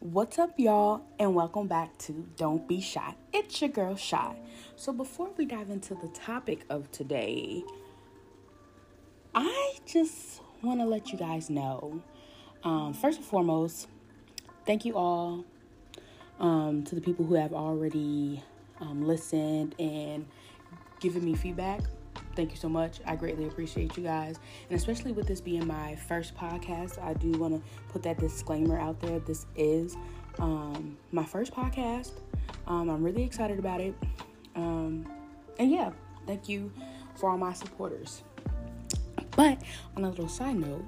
What's up, y'all, and welcome back to Don't Be Shy. It's your girl, Shy. So, before we dive into the topic of today, I just want to let you guys know um, first and foremost, thank you all um, to the people who have already um, listened and given me feedback. Thank you so much. I greatly appreciate you guys. And especially with this being my first podcast, I do want to put that disclaimer out there. This is um, my first podcast. Um, I'm really excited about it. Um, and yeah, thank you for all my supporters. But on a little side note,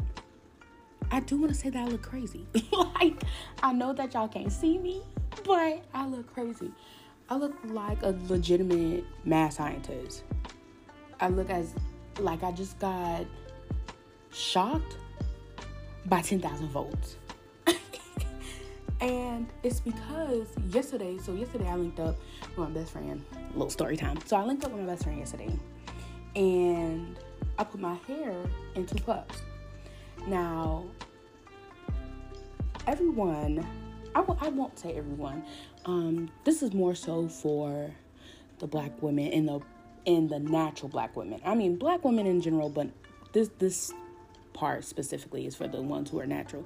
I do want to say that I look crazy. like, I know that y'all can't see me, but I look crazy. I look like a legitimate mad scientist. I look as like I just got shocked by 10,000 volts. and it's because yesterday, so yesterday I linked up with my best friend, little story time. So I linked up with my best friend yesterday and I put my hair in two puffs. Now, everyone, I w- I won't say everyone, um, this is more so for the black women in the in the natural black women. I mean, black women in general, but this this part specifically is for the ones who are natural.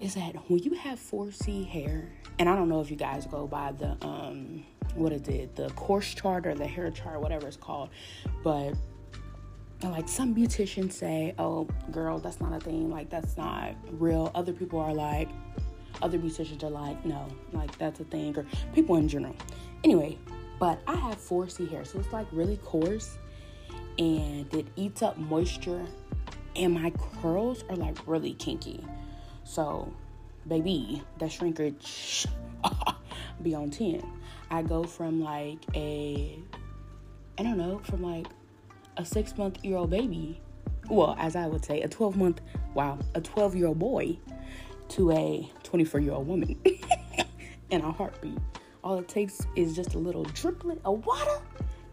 Is that when you have 4C hair, and I don't know if you guys go by the um what is it, the course chart or the hair chart, whatever it's called, but like some beauticians say, "Oh, girl, that's not a thing. Like that's not real." Other people are like, other beauticians are like, "No, like that's a thing," or people in general. Anyway, but I have 4C hair, so it's like really coarse and it eats up moisture, and my curls are like really kinky. So, baby, that shrinkage be on 10. I go from like a, I don't know, from like a six month year old baby, well, as I would say, a 12 month, wow, a 12 year old boy to a 24 year old woman in a heartbeat. All it takes is just a little driplet of water,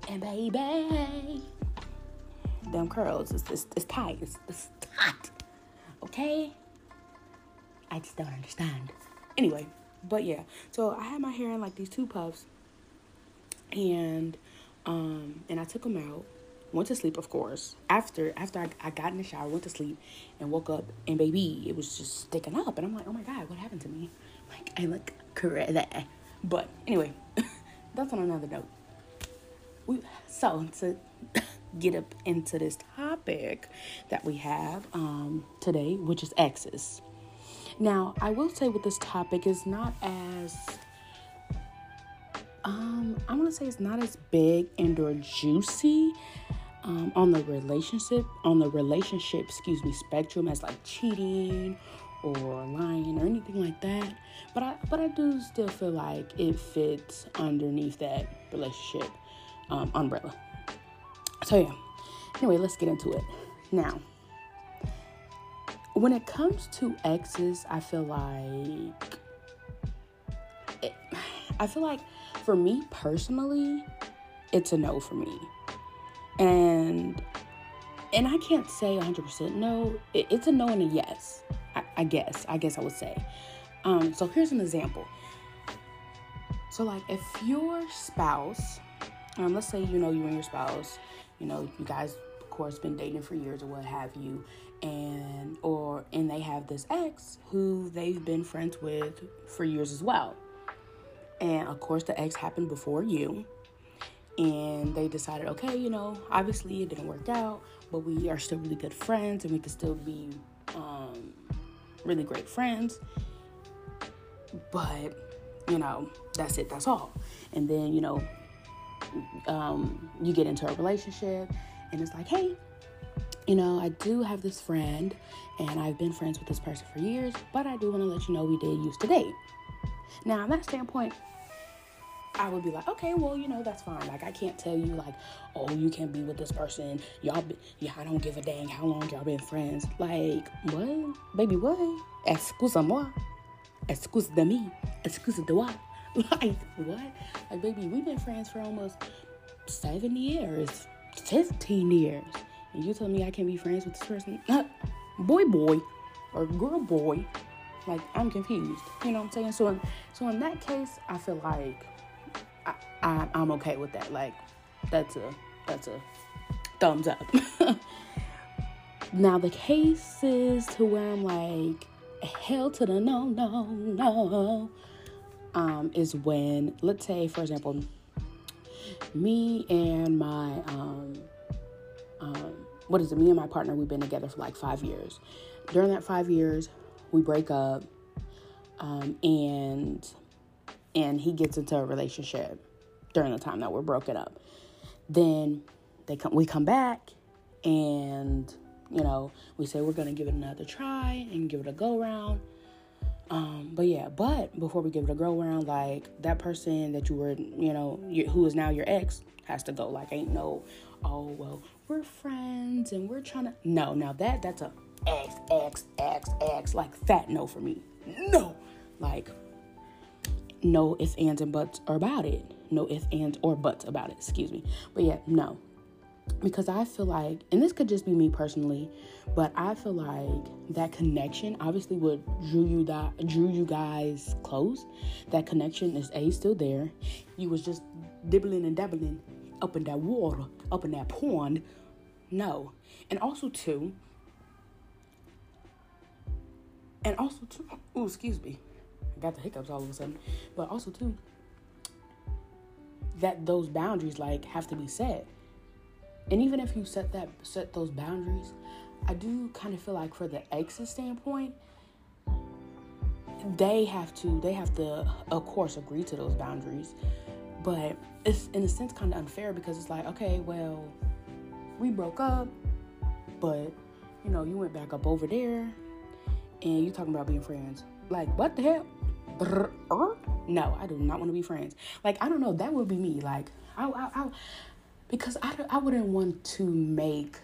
and baby, them curls, it's, it's, it's tight, it's, it's tight, okay? I just don't understand. Anyway, but yeah, so I had my hair in like these two puffs, and um, and I took them out, went to sleep, of course. After after I, I got in the shower, went to sleep, and woke up, and baby, it was just sticking up, and I'm like, oh my god, what happened to me? Like I look crazy. But anyway, that's on another note. We, so to get up into this topic that we have um, today, which is exes. Now, I will say with this topic is not as um, I'm gonna say it's not as big and or juicy um, on the relationship on the relationship excuse me spectrum as like cheating or lying or anything like that. But I but I do still feel like it fits underneath that relationship um, umbrella. So yeah. Anyway, let's get into it. Now, when it comes to exes, I feel like it, I feel like for me personally, it's a no for me. And and I can't say 100% no. It, it's a no and a yes. I, I guess. I guess I would say. Um, so here's an example. So like if your spouse, um, let's say you know you and your spouse, you know you guys of course been dating for years or what have you, and or and they have this ex who they've been friends with for years as well. And of course the ex happened before you. And they decided, okay, you know, obviously it didn't work out, but we are still really good friends and we can still be um, really great friends. But, you know, that's it, that's all. And then, you know, um, you get into a relationship and it's like, hey, you know, I do have this friend and I've been friends with this person for years, but I do want to let you know we did used to date. Now, on that standpoint, I would be like, okay, well, you know, that's fine. Like, I can't tell you, like, oh, you can't be with this person. Y'all, be, yeah, I don't give a dang how long y'all been friends. Like, what? Baby, what? Excuse-moi. Excuse de me. Excuse de moi. Like, what? Like, baby, we've been friends for almost seven years, 15 years. And you tell me I can't be friends with this person? boy, boy, or girl, boy. Like I'm confused. You know what I'm saying? So in, so in that case, I feel like I, I'm okay with that. Like that's a that's a thumbs up. now the cases to where I'm like hell to the no no no um is when let's say for example me and my um um what is it me and my partner we've been together for like five years during that five years we break up um, and and he gets into a relationship during the time that we're broken up. Then they come we come back and you know we say we're gonna give it another try and give it a go round. Um, but yeah but before we give it a go round like that person that you were you know you, who is now your ex has to go like ain't no oh well we're friends and we're trying to no now that that's a x x x x like fat no for me. No! Like no ifs, ands and buts are about it no ifs, ands or buts about it excuse me but yeah no because I feel like, and this could just be me personally, but I feel like that connection, obviously, what drew you that drew you guys close, that connection is a still there. You was just dibbling and dabbling up in that water, up in that pond. No, and also too, and also too. Oh, excuse me, got the hiccups all of a sudden. But also too, that those boundaries like have to be set. And even if you set that set those boundaries i do kind of feel like for the exit standpoint they have to they have to of course agree to those boundaries. But it's in a sense kind of unfair because it's like okay well we broke up but you know you went back up over there and you talking about being friends. Like what the hell Uh? no i do not want to be friends like i don't know that would be me like I, I, I because I, I wouldn't want to make,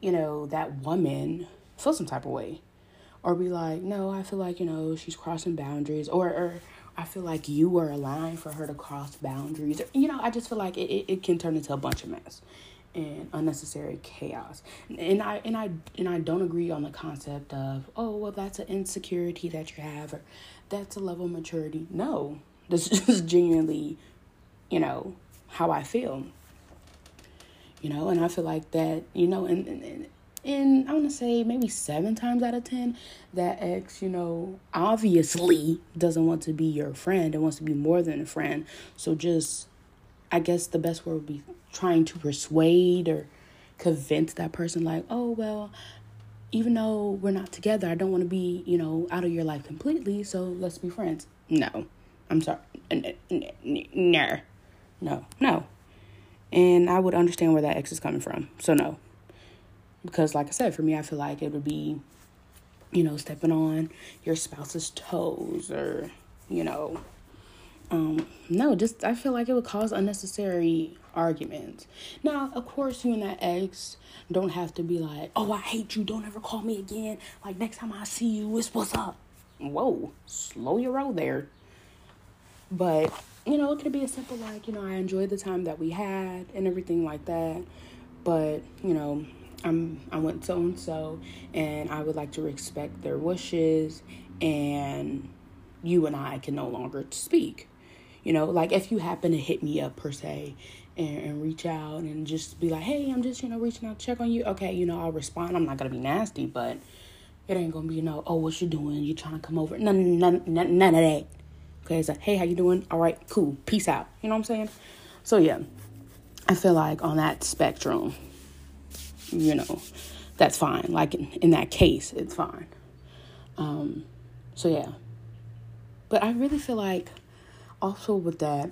you know, that woman feel some type of way. Or be like, no, I feel like, you know, she's crossing boundaries. Or, or I feel like you were allowing for her to cross boundaries. You know, I just feel like it, it, it can turn into a bunch of mess and unnecessary chaos. And I and I and I don't agree on the concept of, oh, well, that's an insecurity that you have or that's a level of maturity. No. This is genuinely, you know, how I feel you know and i feel like that you know and and, and i want to say maybe seven times out of ten that ex you know obviously doesn't want to be your friend and wants to be more than a friend so just i guess the best word would be trying to persuade or convince that person like oh well even though we're not together i don't want to be you know out of your life completely so let's be friends. No. I'm sorry. No no. No. And I would understand where that X is coming from. So, no. Because, like I said, for me, I feel like it would be, you know, stepping on your spouse's toes or, you know, um, no, just I feel like it would cause unnecessary arguments. Now, of course, you and that ex don't have to be like, oh, I hate you, don't ever call me again. Like, next time I see you, it's what's up. Whoa, slow your roll there. But you know, it could be a simple like, you know, I enjoyed the time that we had and everything like that. But, you know, I'm I went so and so and I would like to respect their wishes and you and I can no longer speak. You know, like if you happen to hit me up per se and, and reach out and just be like, hey, I'm just, you know, reaching out to check on you. Okay, you know, I'll respond. I'm not gonna be nasty, but it ain't gonna be, you know, oh, what you doing? You trying to come over? None, none, none, none of that. Okay, it's like, hey, how you doing? All right, cool, peace out. You know what I'm saying? So yeah, I feel like on that spectrum, you know, that's fine. Like in, in that case, it's fine. Um, so yeah, but I really feel like also with that,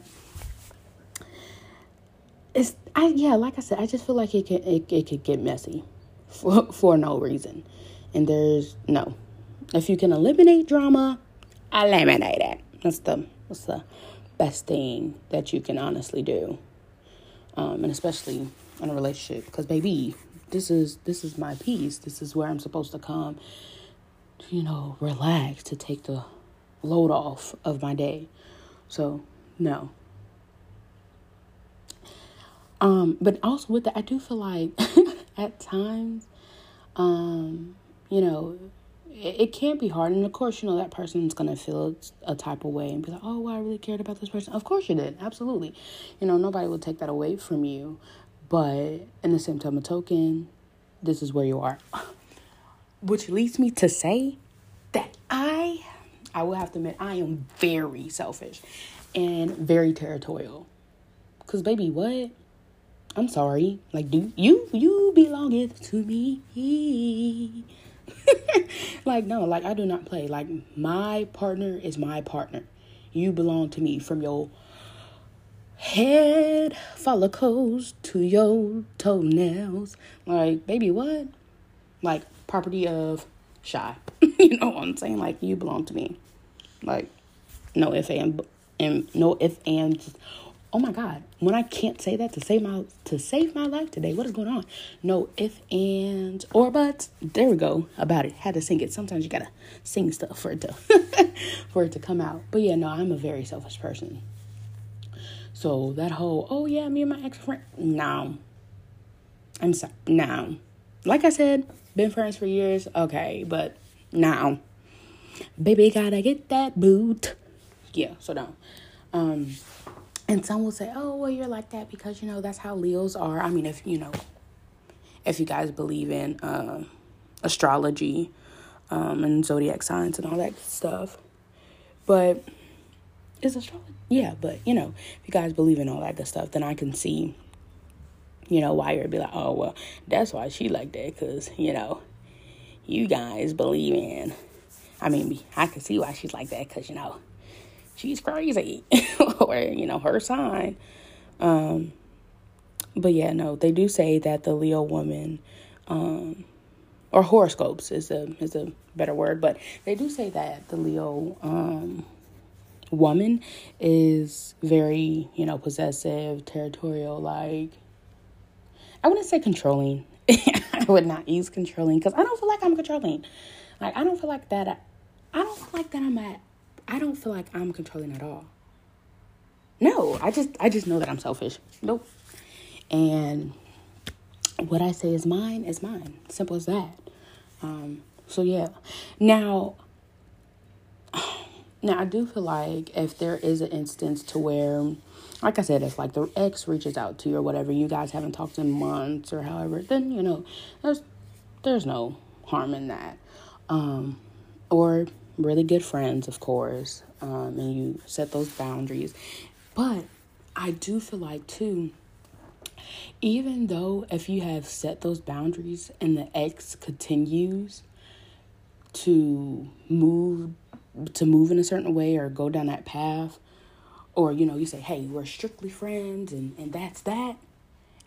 it's I yeah, like I said, I just feel like it can it, it could get messy for for no reason, and there's no. If you can eliminate drama, eliminate it. That's the that's the best thing that you can honestly do, um, and especially in a relationship. Because baby, this is this is my peace. This is where I'm supposed to come. You know, relax to take the load off of my day. So no. Um, but also with that, I do feel like at times, um, you know, it, it can't be hard. And of course, you know, that person's going to feel a type of way and be like, oh, well, I really cared about this person. Of course you did. Absolutely. You know, nobody will take that away from you. But in the same time, a token, this is where you are. Which leads me to say that I, I will have to admit, I am very selfish and very territorial. Cause baby, what? I'm sorry. Like, do you you belongeth to me? like, no, like I do not play. Like my partner is my partner. You belong to me from your head follicles to your toenails. Like, baby, what? Like property of shy. you know what I'm saying? Like you belong to me. Like no if and and no if and oh my god when i can't say that to save my to save my life today what is going on? No if and or but there we go about it. Had to sing it. Sometimes you gotta sing stuff for it to for it to come out. But yeah no i'm a very selfish person. So that whole oh yeah me and my ex-friend no i'm sorry no like i said been friends for years okay but now baby gotta get that boot yeah so no um and some will say, oh, well, you're like that because, you know, that's how Leos are. I mean, if, you know, if you guys believe in uh, astrology um, and zodiac signs and all that stuff. But is astrology? Yeah, but, you know, if you guys believe in all that good stuff, then I can see, you know, why you'd be like, oh, well, that's why she like that because, you know, you guys believe in. I mean, I can see why she's like that because, you know, she's crazy. Or you know her sign. Um but yeah no they do say that the leo woman um or horoscopes is a is a better word but they do say that the leo um woman is very you know possessive territorial like i wouldn't say controlling. I would not use controlling because i don't feel like i'm controlling. Like i don't feel like that I don't feel like that i'm at I don't feel like I'm controlling at all. No, I just I just know that I'm selfish. Nope. And what I say is mine is mine. Simple as that. Um, so yeah. Now now I do feel like if there is an instance to where like I said, if like the ex reaches out to you or whatever, you guys haven't talked in months or however, then you know, there's there's no harm in that. Um, or really good friends, of course, um, and you set those boundaries. But I do feel like, too, even though if you have set those boundaries and the ex continues to move to move in a certain way or go down that path or you know you say hey we're strictly friends and and that's that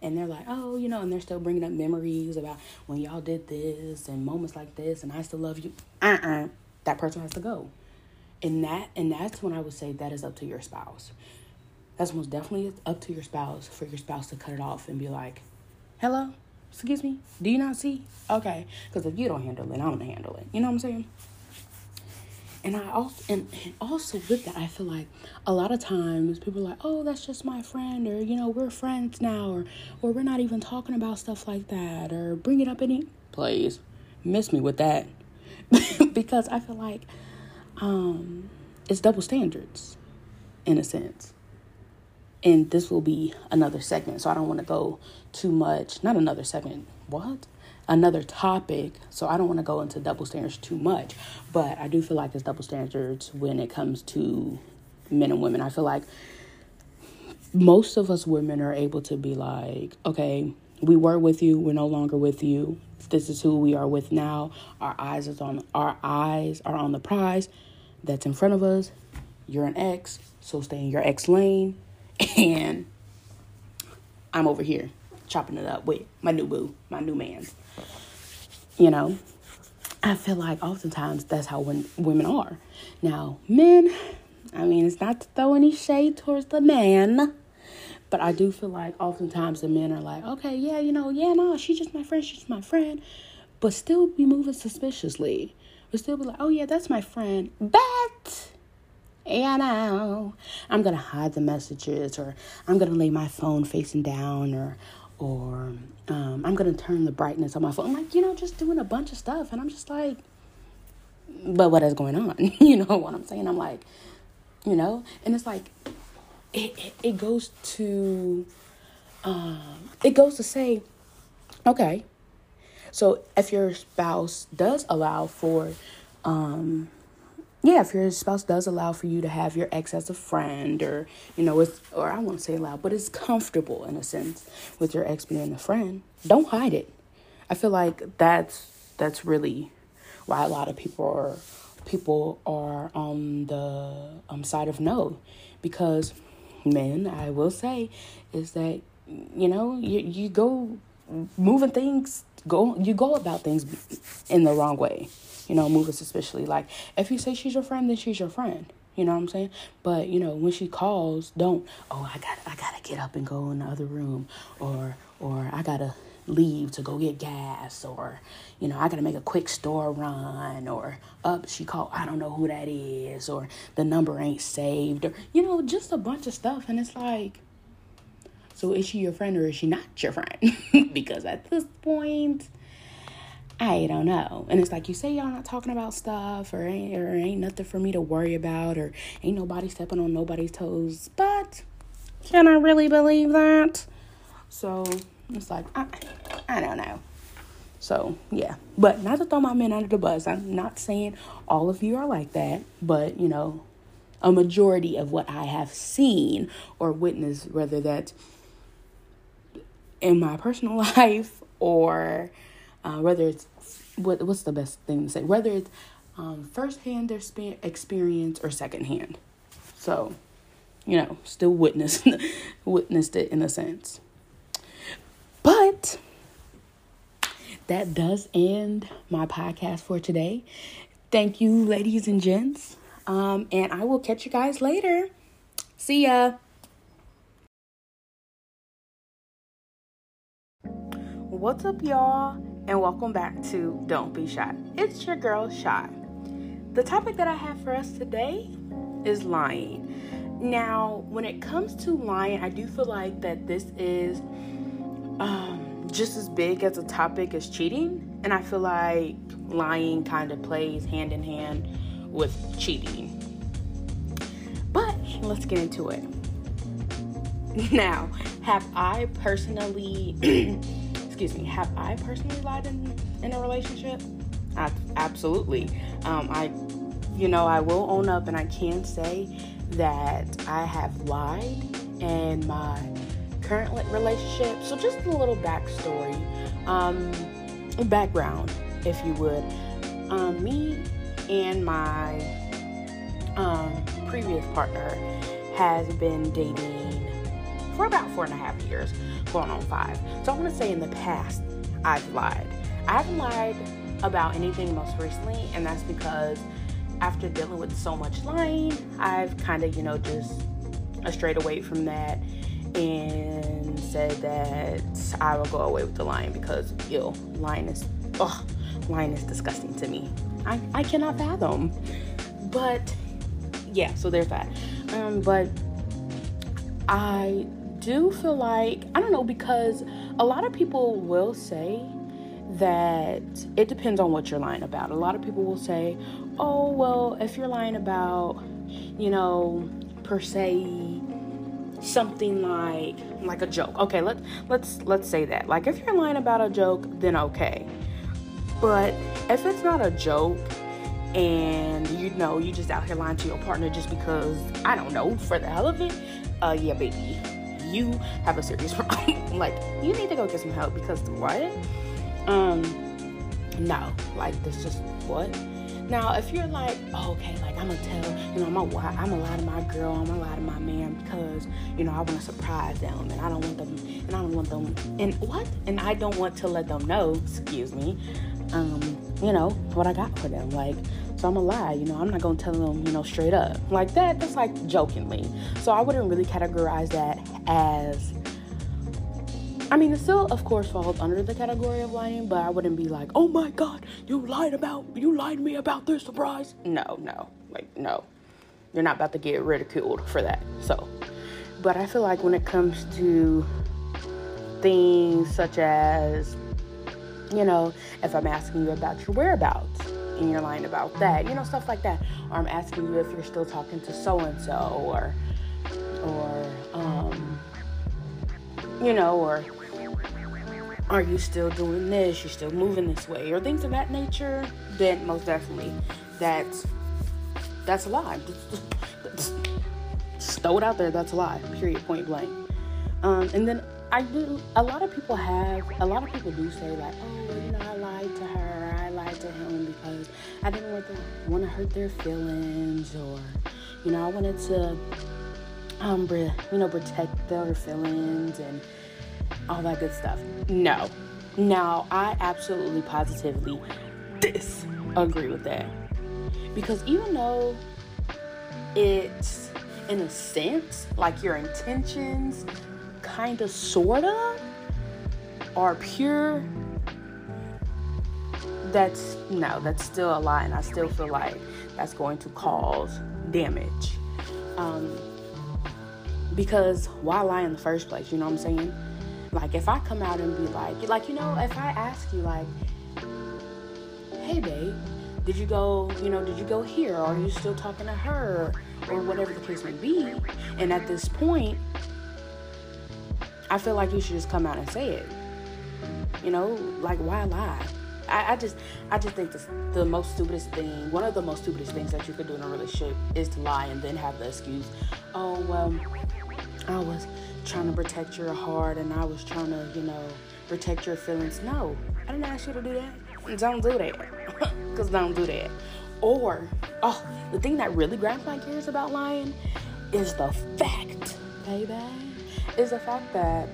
and they're like oh you know and they're still bringing up memories about when y'all did this and moments like this and i still love you uh-uh that person has to go. And that and that's when I would say that is up to your spouse. That's most definitely up to your spouse for your spouse to cut it off and be like, "Hello, excuse me, do you not see?" Okay, because if you don't handle it, I'm gonna handle it. You know what I'm saying? And I also and, and also with that, I feel like a lot of times people are like, "Oh, that's just my friend," or you know, we're friends now, or or we're not even talking about stuff like that, or bring it up any. Please, miss me with that. because I feel like um, it's double standards in a sense. And this will be another segment, so I don't want to go too much. Not another segment. What? Another topic. So I don't want to go into double standards too much. But I do feel like it's double standards when it comes to men and women. I feel like most of us women are able to be like, okay, we were with you, we're no longer with you this is who we are with now. Our eyes is on our eyes are on the prize that's in front of us. You're an ex, so stay in your ex lane. And I'm over here chopping it up with my new boo, my new man. You know, I feel like oftentimes that's how when women are. Now, men, I mean, it's not to throw any shade towards the man, but I do feel like oftentimes the men are like, okay, yeah, you know, yeah, no, she's just my friend, she's my friend. But still be moving suspiciously. But still be like, oh, yeah, that's my friend. But, you know, I'm going to hide the messages or I'm going to lay my phone facing down or, or um, I'm going to turn the brightness on my phone. I'm like, you know, just doing a bunch of stuff. And I'm just like, but what is going on? you know what I'm saying? I'm like, you know, and it's like, it, it, goes to, um, it goes to say, okay, so if your spouse does allow for, um, yeah, if your spouse does allow for you to have your ex as a friend, or you know, it's or I won't say allow, but it's comfortable in a sense with your ex being a friend. Don't hide it. I feel like that's that's really why a lot of people are people are on the um, side of no, because men, I will say, is that you know you you go moving things go you go about things in the wrong way you know, moving suspiciously. Like, if you say she's your friend, then she's your friend. You know what I'm saying? But you know, when she calls, don't. Oh, I got, I gotta get up and go in the other room, or, or I gotta leave to go get gas, or, you know, I gotta make a quick store run, or up she called. I don't know who that is, or the number ain't saved, or you know, just a bunch of stuff. And it's like, so is she your friend or is she not your friend? because at this point, I don't know. And it's like you say y'all not talking about stuff or ain't or ain't nothing for me to worry about or ain't nobody stepping on nobody's toes. But can I really believe that? So it's like I I don't know. So yeah. But not to throw my men under the bus. I'm not saying all of you are like that, but you know, a majority of what I have seen or witnessed, whether that's in my personal life or uh, whether it's what what's the best thing to say, whether it's um, firsthand experience or secondhand. So, you know, still witnessed witnessed it in a sense. But that does end my podcast for today. Thank you, ladies and gents. Um, and I will catch you guys later. See ya. What's up, y'all? and welcome back to Don't Be Shy. It's your girl, Shy. The topic that I have for us today is lying. Now, when it comes to lying, I do feel like that this is um, just as big as a topic as cheating, and I feel like lying kind of plays hand in hand with cheating. But let's get into it. Now, have I personally excuse me, have I personally lied in, in a relationship? absolutely. Um, I, you know, I will own up and I can say that I have lied and my current relationship. So just a little backstory, um, background, if you would. Um, me and my um, previous partner has been dating for about four and a half years going on five. So I want to say in the past, I've lied. I haven't lied about anything most recently, and that's because after dealing with so much lying, I've kind of, you know, just strayed away from that and said that I will go away with the lying because, yo, lying is, ugh, lying is disgusting to me. I, I cannot fathom. But yeah, so there's that. Um, but I do feel like, I don't know, because a lot of people will say that it depends on what you're lying about. A lot of people will say, oh, well, if you're lying about, you know, per se, something like like a joke. Okay, let let's let's say that. Like if you're lying about a joke, then okay. But if it's not a joke and you know you just out here lying to your partner just because I don't know for the hell of it, uh yeah, baby, you have a serious problem. like, you need to go get some help because what? Um, no, like this just what? Now, if you're like, oh, okay, like I'm gonna tell, you know, I'm gonna, I'm gonna lie to my girl, I'm gonna lie to my man because, you know, I want to surprise them and I don't want them, and I don't want them, and what? And I don't want to let them know, excuse me, um, you know, what I got for them. Like, so I'm gonna lie, you know, I'm not gonna tell them, you know, straight up. Like that, that's like jokingly. So I wouldn't really categorize that as I mean, it still, of course, falls under the category of lying, but I wouldn't be like, oh my god, you lied about, you lied to me about this surprise. No, no, like, no. You're not about to get ridiculed for that. So, but I feel like when it comes to things such as, you know, if I'm asking you about your whereabouts, and you're lying about that. You know, stuff like that. Or I'm asking you if you're still talking to so and so, or, or, um, you know, or are you still doing this? You're still moving this way, or things of that nature. Then most definitely, that's that's a lie. Just throw it out there. That's a lie. Period. Point blank. Um, and then I do. A lot of people have. A lot of people do say like, oh, you know, I lied to her. I lied to him because I didn't want to want to hurt their feelings, or you know, I wanted to, um, you know, protect their feelings and all that good stuff. No. Now, I absolutely positively disagree with that. Because even though it's in a sense like your intentions kind of sort of are pure that's no that's still a lie and i still feel like that's going to cause damage um, because why lie in the first place you know what i'm saying like if i come out and be like like you know if i ask you like hey babe did you go you know did you go here? Or are you still talking to her? Or whatever the case may be. And at this point i feel like you should just come out and say it. You know like why lie? I, I just I just think the, the most stupidest thing, one of the most stupidest things that you could do in a relationship is to lie and then have the excuse, oh well, I was trying to protect your heart and I was trying to, you know, protect your feelings. No, I didn't ask you to do that. Don't do that. Because don't do that. Or, oh, the thing that really grinds my about lying is the fact, baby, is the fact that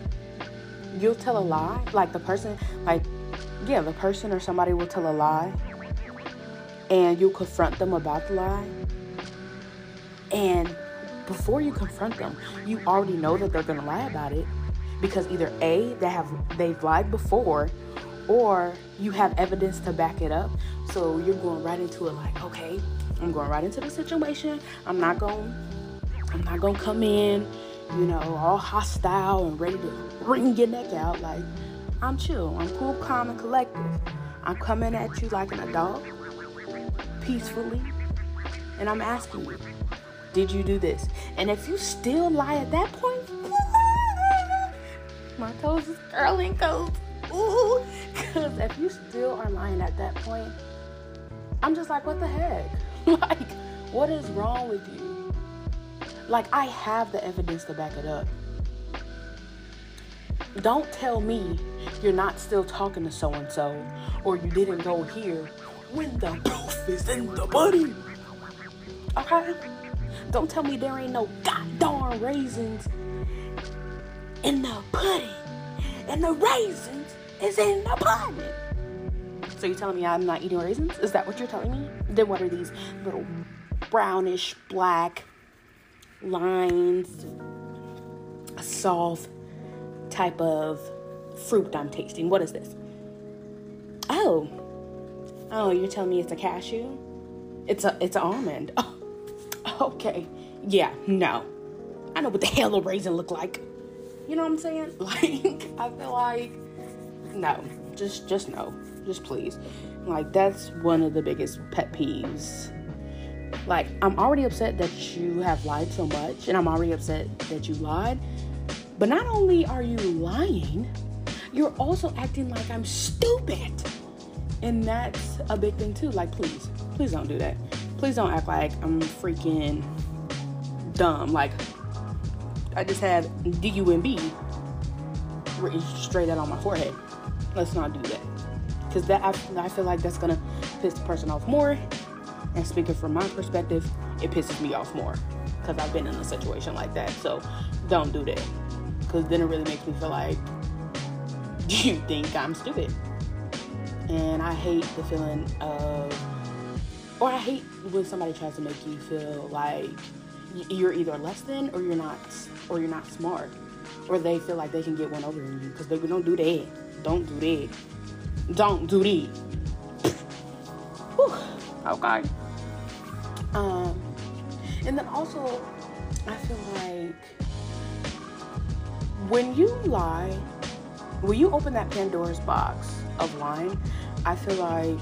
you'll tell a lie. Like the person, like, yeah, the person or somebody will tell a lie and you'll confront them about the lie. And before you confront them, you already know that they're gonna lie about it because either A, they have they've lied before, or you have evidence to back it up. So you're going right into it like, okay, I'm going right into the situation. I'm not going I'm not gonna come in, you know, all hostile and ready to wring your neck out. Like, I'm chill, I'm cool, calm, and collective. I'm coming at you like an adult, peacefully, and I'm asking you, did you do this? And if you still lie at that point, my toes is curling cold. Because if you still are lying at that point, I'm just like, what the heck? like, what is wrong with you? Like, I have the evidence to back it up. Don't tell me you're not still talking to so and so or you didn't go here when the proof is in the pudding. Okay? Don't tell me there ain't no goddamn raisins in the pudding. And the raisins is in the pudding. So you're telling me I'm not eating raisins? Is that what you're telling me? Then what are these little brownish black lines, A soft type of fruit I'm tasting? What is this? Oh. Oh, you're telling me it's a cashew? It's a it's an almond. Oh. Okay. Yeah, no. I know what the hell a raisin look like. You know what I'm saying? Like, I feel like no. Just just no. Just please. Like that's one of the biggest pet peeves. Like, I'm already upset that you have lied so much, and I'm already upset that you lied. But not only are you lying, you're also acting like I'm stupid. And that's a big thing too. Like, please, please don't do that please don't act like I'm freaking dumb. Like, I just have D U M B written straight out on my forehead. Let's not do that. Because that I, I feel like that's gonna piss the person off more. And speaking from my perspective, it pisses me off more. Because I've been in a situation like that. So don't do that. Because then it really makes me feel like, you think I'm stupid? And I hate the feeling of or I hate when somebody tries to make you feel like you're either less than or you're not or you're not smart. Or they feel like they can get one over on you. Because they don't do that. Don't do that. Don't do that. Whew. okay. Um and then also i feel like when you lie when you open that pandora's box of lying i feel like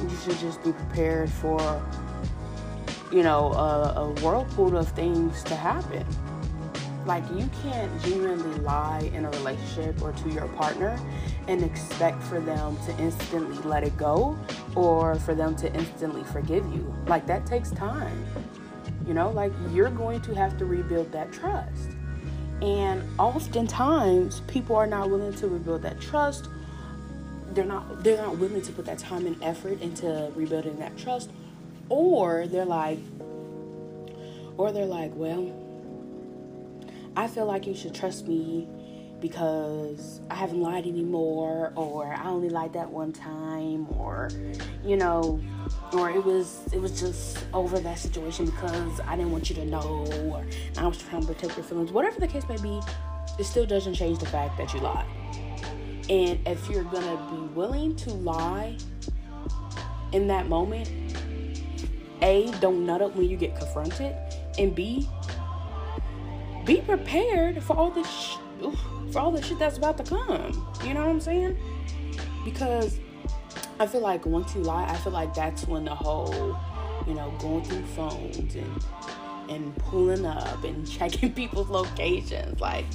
you should just be prepared for, you know, a, a whirlpool of things to happen. Like, you can't genuinely lie in a relationship or to your partner and expect for them to instantly let it go or for them to instantly forgive you. Like, that takes time. You know, like, you're going to have to rebuild that trust. And oftentimes, people are not willing to rebuild that trust. They're not they're not willing to put that time and effort into rebuilding that trust or they're like or they're like, well, I feel like you should trust me because I haven't lied anymore, or I only lied that one time, or you know, or it was it was just over that situation because I didn't want you to know, or I was trying to protect your feelings. Whatever the case may be, it still doesn't change the fact that you lied. And if you're gonna be willing to lie in that moment, a don't nut up when you get confronted, and b be prepared for all this sh- for all the shit that's about to come. You know what I'm saying? Because I feel like once you lie, I feel like that's when the whole, you know, going through phones and and pulling up and checking people's locations. Like,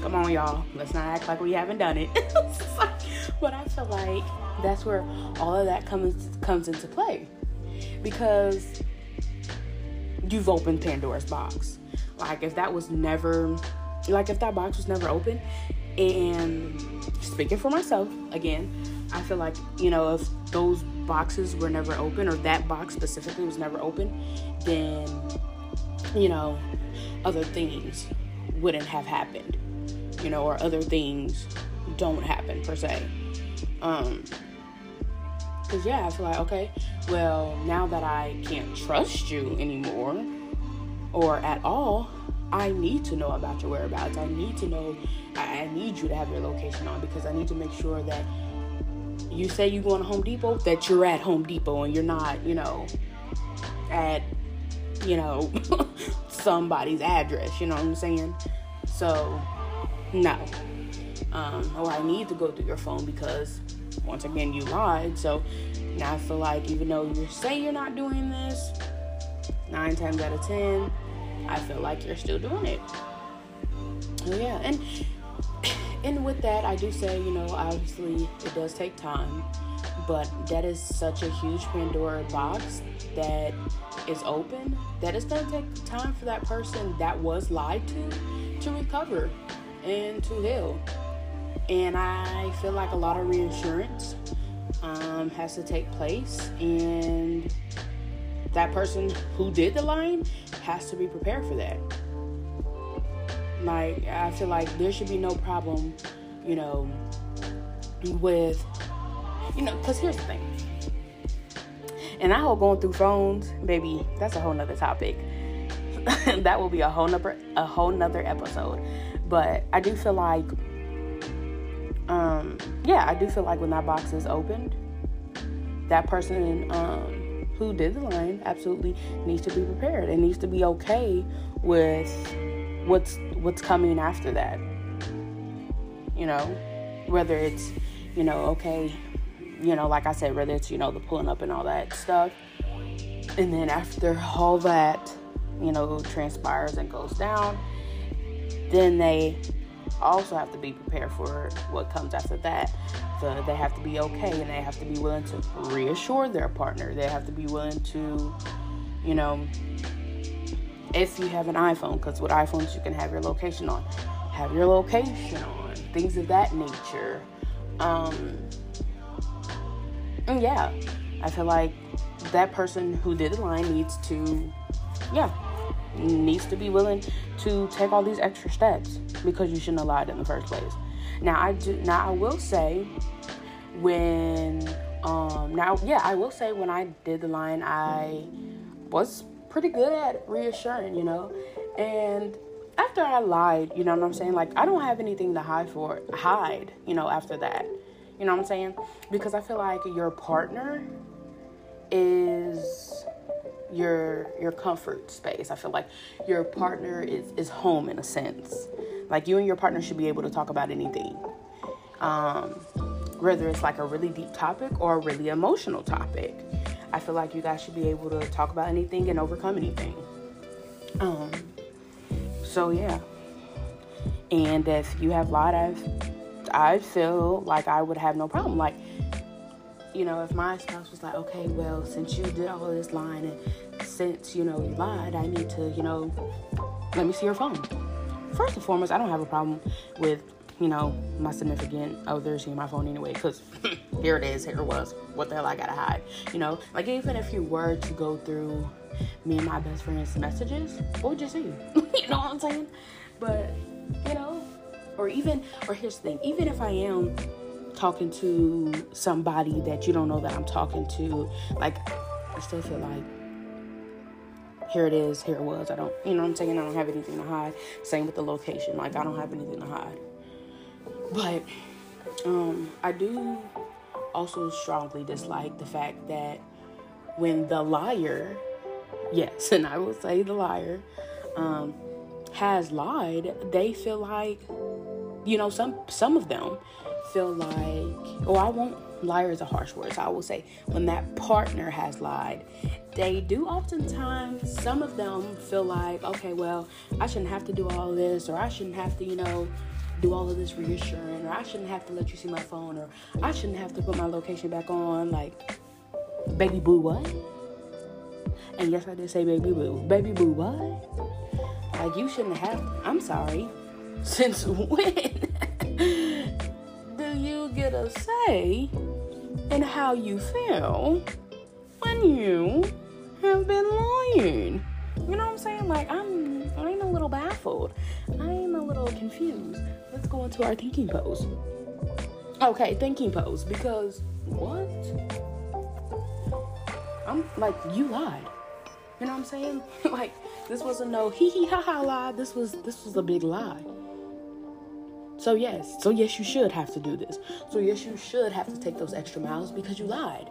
come on, y'all, let's not act like we haven't done it. but I feel like that's where all of that comes comes into play because you've opened Pandora's box. Like if that was never like if that box was never open and speaking for myself again, I feel like, you know, if those boxes were never open or that box specifically was never open, then you know, other things wouldn't have happened. You know, or other things don't happen per se. Um Cause yeah, I feel like okay, well now that I can't trust you anymore, or at all, I need to know about your whereabouts. I need to know, I, I need you to have your location on because I need to make sure that you say you're going to Home Depot, that you're at Home Depot and you're not, you know, at, you know, somebody's address. You know what I'm saying? So, no. Um, oh, I need to go through your phone because, once again, you lied. So now I feel like even though you say you're not doing this, nine times out of ten, I feel like you're still doing it. Yeah, and and with that, I do say, you know, obviously it does take time, but that is such a huge Pandora box that is open that it's gonna take time for that person that was lied to to recover and to heal. And I feel like a lot of reassurance um, has to take place, and that person who did the lying has to be prepared for that. Like, I feel like there should be no problem, you know, with, you know, because here's the thing. And I hope going through phones, baby, that's a whole nother topic. that will be a whole nother a whole nother episode. But I do feel like um yeah, I do feel like when that box is opened, that person um who did the line absolutely needs to be prepared and needs to be okay with what's what's coming after that. You know, whether it's, you know, okay, you know, like I said, whether it's, you know, the pulling up and all that stuff. And then after all that, you know, transpires and goes down, then they also have to be prepared for what comes after that. So they have to be okay and they have to be willing to reassure their partner. They have to be willing to, you know, if you have an iPhone, because with iPhones you can have your location on, have your location on, things of that nature. Um, and yeah, I feel like that person who did the line needs to, yeah, needs to be willing to take all these extra steps because you shouldn't have lied in the first place. Now I do now I will say when um now yeah, I will say when I did the line I was pretty good at reassuring, you know. And after I lied, you know what I'm saying? Like I don't have anything to hide for hide, you know, after that. You know what I'm saying? Because I feel like your partner is your your comfort space. I feel like your partner is is home in a sense. Like you and your partner should be able to talk about anything. Um, whether it's like a really deep topic or a really emotional topic. I feel like you guys should be able to talk about anything and overcome anything. Um, so yeah. And if you have lied, I feel like I would have no problem. Like, you know, if my spouse was like, okay, well, since you did all this lying and since, you know, you lied, I need to, you know, let me see your phone. First and foremost, I don't have a problem with, you know, my significant other seeing my phone anyway, because here it is, here it was. What the hell I gotta hide? You know, like even if you were to go through me and my best friend's messages, what would you see? you know what I'm saying? But, you know, or even, or here's the thing, even if I am talking to somebody that you don't know that I'm talking to, like, I still feel like here it is, here it was. I don't, you know what I'm saying? I don't have anything to hide. Same with the location. Like, I don't have anything to hide. But, um, I do also strongly dislike the fact that when the liar, yes, and I will say the liar, um, has lied, they feel like you know, some some of them feel like, oh, I won't. Liar is a harsh word, so I will say when that partner has lied, they do oftentimes. Some of them feel like, okay, well, I shouldn't have to do all this, or I shouldn't have to, you know, do all of this reassuring, or I shouldn't have to let you see my phone, or I shouldn't have to put my location back on. Like, baby boo, what? And yes, I did say baby boo. Baby boo, what? Like, you shouldn't have. I'm sorry. Since when do you get a say in how you feel when you have been lying? You know what I'm saying? Like I'm I'm a little baffled. I'm a little confused. Let's go into our thinking pose. Okay, thinking pose because what? I'm like you lied. You know what I'm saying? like this wasn't no hee hee ha ha lie. This was this was a big lie. So, yes, so yes, you should have to do this. So, yes, you should have to take those extra miles because you lied.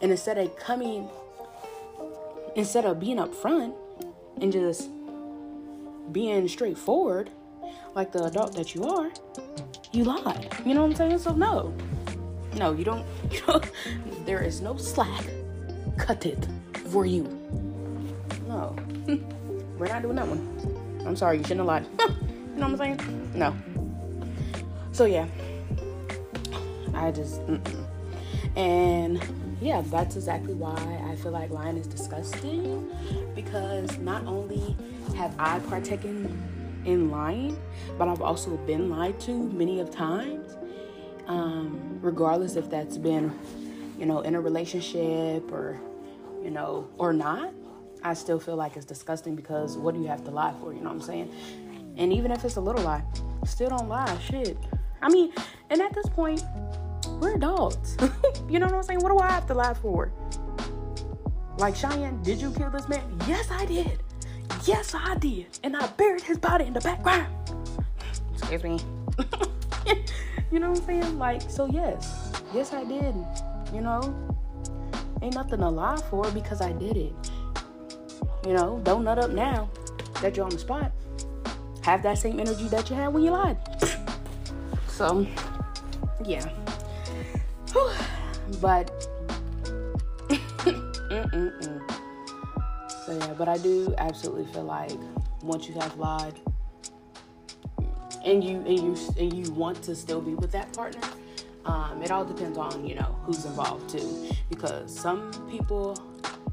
And instead of coming, instead of being upfront and just being straightforward, like the adult that you are, you lied. You know what I'm saying? So, no, no, you don't, you don't there is no slack. Cut it for you. No, we're not doing that one. I'm sorry, you shouldn't have lied. you know what I'm saying? No. So yeah, I just mm-mm. and yeah, that's exactly why I feel like lying is disgusting because not only have I partaken in lying, but I've also been lied to many of times. Um, regardless if that's been, you know, in a relationship or, you know, or not, I still feel like it's disgusting because what do you have to lie for? You know what I'm saying? And even if it's a little lie, still don't lie. Shit. I mean, and at this point, we're adults. you know what I'm saying? What do I have to lie for? Like Cheyenne, did you kill this man? Yes, I did. Yes, I did. And I buried his body in the background. Excuse me. you know what I'm saying? Like, so yes. Yes, I did. You know? Ain't nothing to lie for because I did it. You know, don't nut up now that you're on the spot. Have that same energy that you had when you lied. So, yeah. Whew. But, so yeah, but I do absolutely feel like once you have lied, and you and you and you want to still be with that partner, um, it all depends on you know who's involved too. Because some people,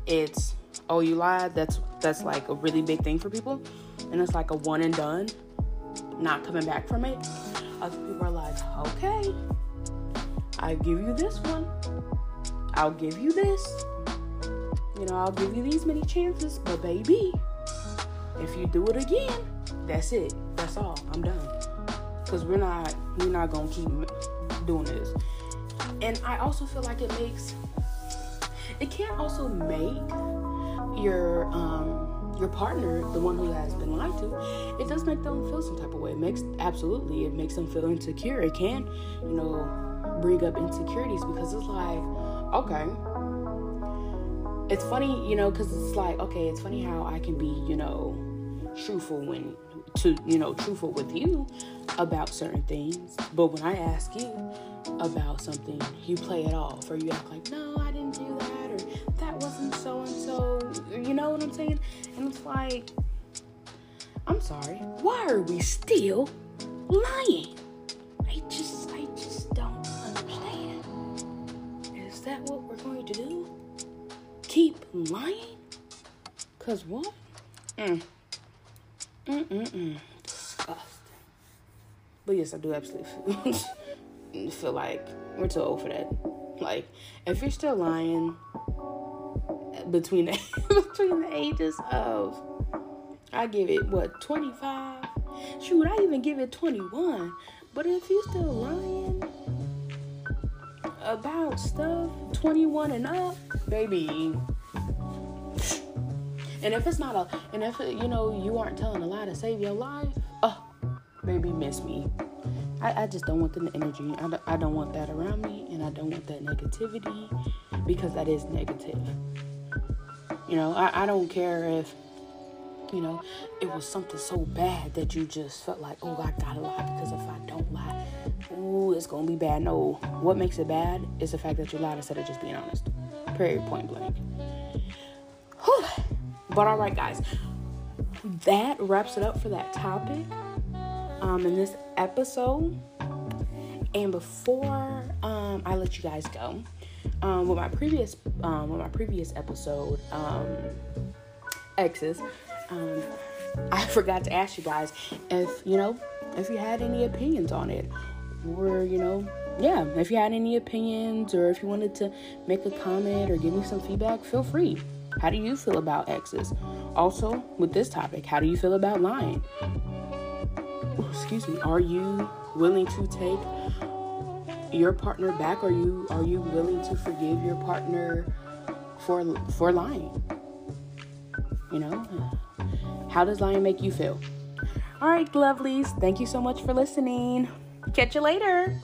it's oh you lied. That's that's like a really big thing for people, and it's like a one and done, not coming back from it. Other people are like, okay, I give you this one. I'll give you this. You know, I'll give you these many chances, but baby, if you do it again, that's it. That's all. I'm done. Cause we're not we're not gonna keep doing this. And I also feel like it makes it can also make your um your partner, the one who has been lied to, it does make them feel some type of way. It makes absolutely, it makes them feel insecure. It can, you know, bring up insecurities because it's like, okay, it's funny, you know, because it's like, okay, it's funny how I can be, you know, truthful when to, you know, truthful with you about certain things, but when I ask you about something, you play it off or you act like, no, I didn't do that or that wasn't so. You know what I'm saying? And it's like, I'm sorry. Why are we still lying? I just, I just don't understand. Is that what we're going to do? Keep lying? Cause what? Mm. Mm mm mm. Disgusting. But yes, I do absolutely feel, feel like we're too old for that. Like, if you're still lying between the between the ages of, I give it what 25. Shoot, I even give it 21. But if you're still lying about stuff 21 and up, baby. And if it's not a, and if you know you aren't telling a lie to save your life, oh, baby, miss me. I, I just don't want the energy. I don't, I don't want that around me, and I don't want that negativity because that is negative. You know, I, I don't care if, you know, it was something so bad that you just felt like, oh, I gotta lie because if I don't lie, ooh, it's gonna be bad. No, what makes it bad is the fact that you lied instead of just being honest. Period, point blank. Whew. But all right, guys, that wraps it up for that topic um, in this episode. And before um, I let you guys go, um, with my previous um, with my previous episode, um, exes, um, I forgot to ask you guys if you know if you had any opinions on it, or you know, yeah, if you had any opinions, or if you wanted to make a comment or give me some feedback, feel free. How do you feel about exes? Also, with this topic, how do you feel about lying? excuse me, are you willing to take your partner back? Are you are you willing to forgive your partner for for lying? You know, how does lying make you feel? All right, lovelies, thank you so much for listening. Catch you later.